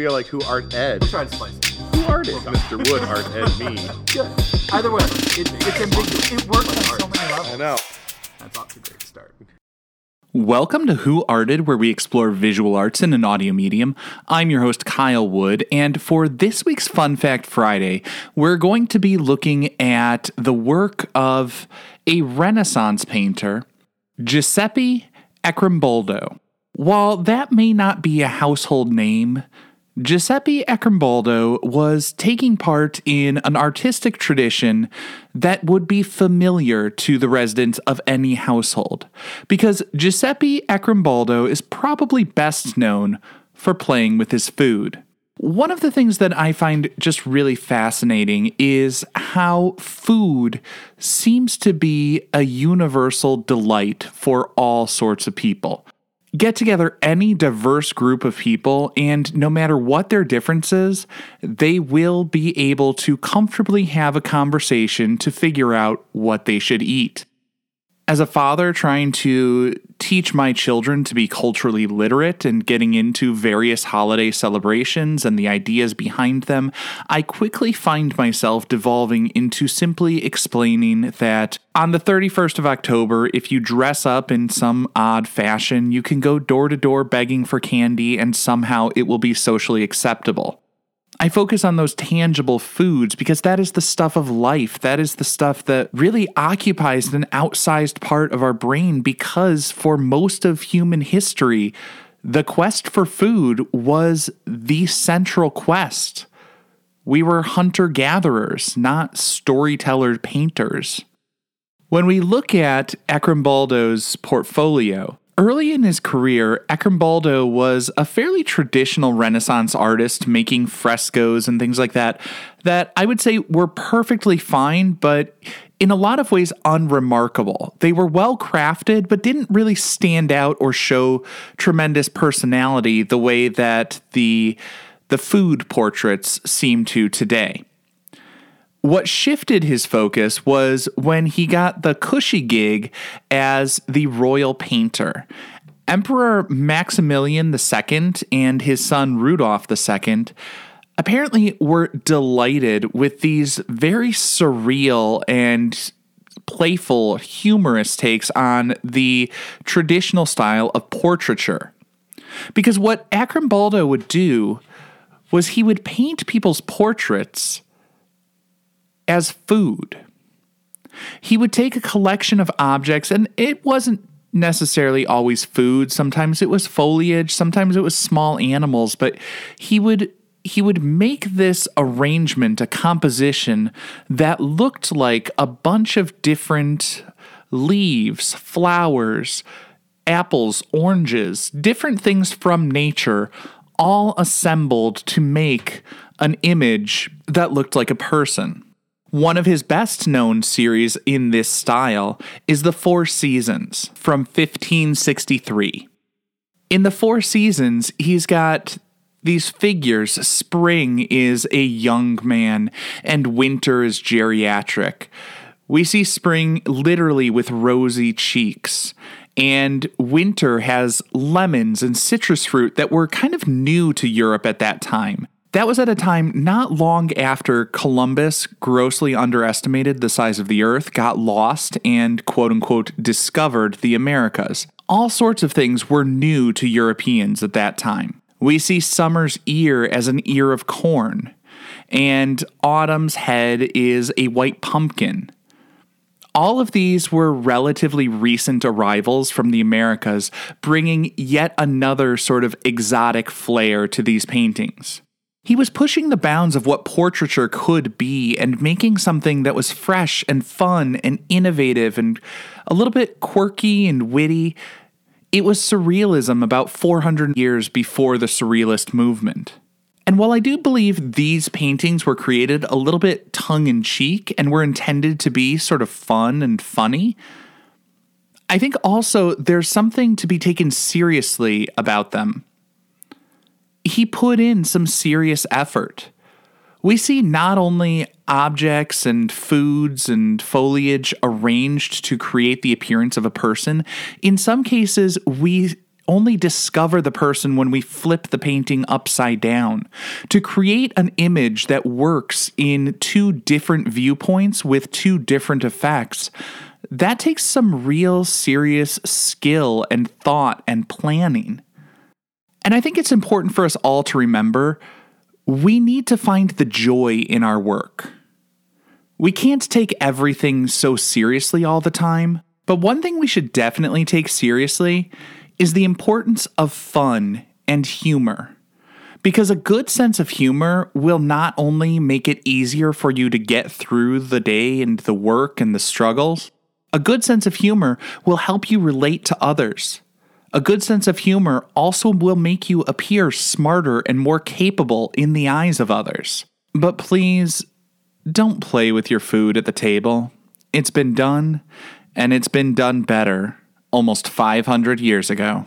Feel like who art Ed? Try to slice it. Who art it? Mr. Wood art Ed me. Good. Either way, it, it's ambiguous. It works on so many I levels. know. That's off to a great start. Welcome to Who Arted, where we explore visual arts in an audio medium. I'm your host, Kyle Wood, and for this week's Fun Fact Friday, we're going to be looking at the work of a Renaissance painter, Giuseppe Acrimboldo. While that may not be a household name, Giuseppe Acrimboldo was taking part in an artistic tradition that would be familiar to the residents of any household, because Giuseppe Acrimboldo is probably best known for playing with his food. One of the things that I find just really fascinating is how food seems to be a universal delight for all sorts of people get together any diverse group of people, and no matter what their differences, they will be able to comfortably have a conversation to figure out what they should eat. As a father trying to teach my children to be culturally literate and getting into various holiday celebrations and the ideas behind them, I quickly find myself devolving into simply explaining that on the 31st of October, if you dress up in some odd fashion, you can go door to door begging for candy and somehow it will be socially acceptable. I focus on those tangible foods because that is the stuff of life. That is the stuff that really occupies an outsized part of our brain because for most of human history, the quest for food was the central quest. We were hunter gatherers, not storyteller painters. When we look at Acrimboldo's portfolio, Early in his career, Acrimboldo was a fairly traditional Renaissance artist making frescoes and things like that, that I would say were perfectly fine, but in a lot of ways unremarkable. They were well crafted, but didn't really stand out or show tremendous personality the way that the, the food portraits seem to today. What shifted his focus was when he got the cushy gig as the royal painter. Emperor Maximilian II and his son Rudolf II apparently were delighted with these very surreal and playful, humorous takes on the traditional style of portraiture. Because what Acrimboldo would do was he would paint people's portraits as food. He would take a collection of objects, and it wasn't necessarily always food. Sometimes it was foliage, sometimes it was small animals, but he would he would make this arrangement, a composition that looked like a bunch of different leaves, flowers, apples, oranges, different things from nature, all assembled to make an image that looked like a person. One of his best known series in this style is The Four Seasons from 1563. In The Four Seasons, he's got these figures. Spring is a young man, and winter is geriatric. We see spring literally with rosy cheeks, and winter has lemons and citrus fruit that were kind of new to Europe at that time. That was at a time not long after Columbus grossly underestimated the size of the earth, got lost, and quote unquote discovered the Americas. All sorts of things were new to Europeans at that time. We see summer's ear as an ear of corn, and autumn's head is a white pumpkin. All of these were relatively recent arrivals from the Americas, bringing yet another sort of exotic flair to these paintings. He was pushing the bounds of what portraiture could be and making something that was fresh and fun and innovative and a little bit quirky and witty. It was surrealism about 400 years before the surrealist movement. And while I do believe these paintings were created a little bit tongue in cheek and were intended to be sort of fun and funny, I think also there's something to be taken seriously about them. He put in some serious effort. We see not only objects and foods and foliage arranged to create the appearance of a person, in some cases, we only discover the person when we flip the painting upside down. To create an image that works in two different viewpoints with two different effects, that takes some real serious skill and thought and planning. And I think it's important for us all to remember we need to find the joy in our work. We can't take everything so seriously all the time, but one thing we should definitely take seriously is the importance of fun and humor. Because a good sense of humor will not only make it easier for you to get through the day and the work and the struggles, a good sense of humor will help you relate to others. A good sense of humor also will make you appear smarter and more capable in the eyes of others. But please, don't play with your food at the table. It's been done, and it's been done better almost 500 years ago.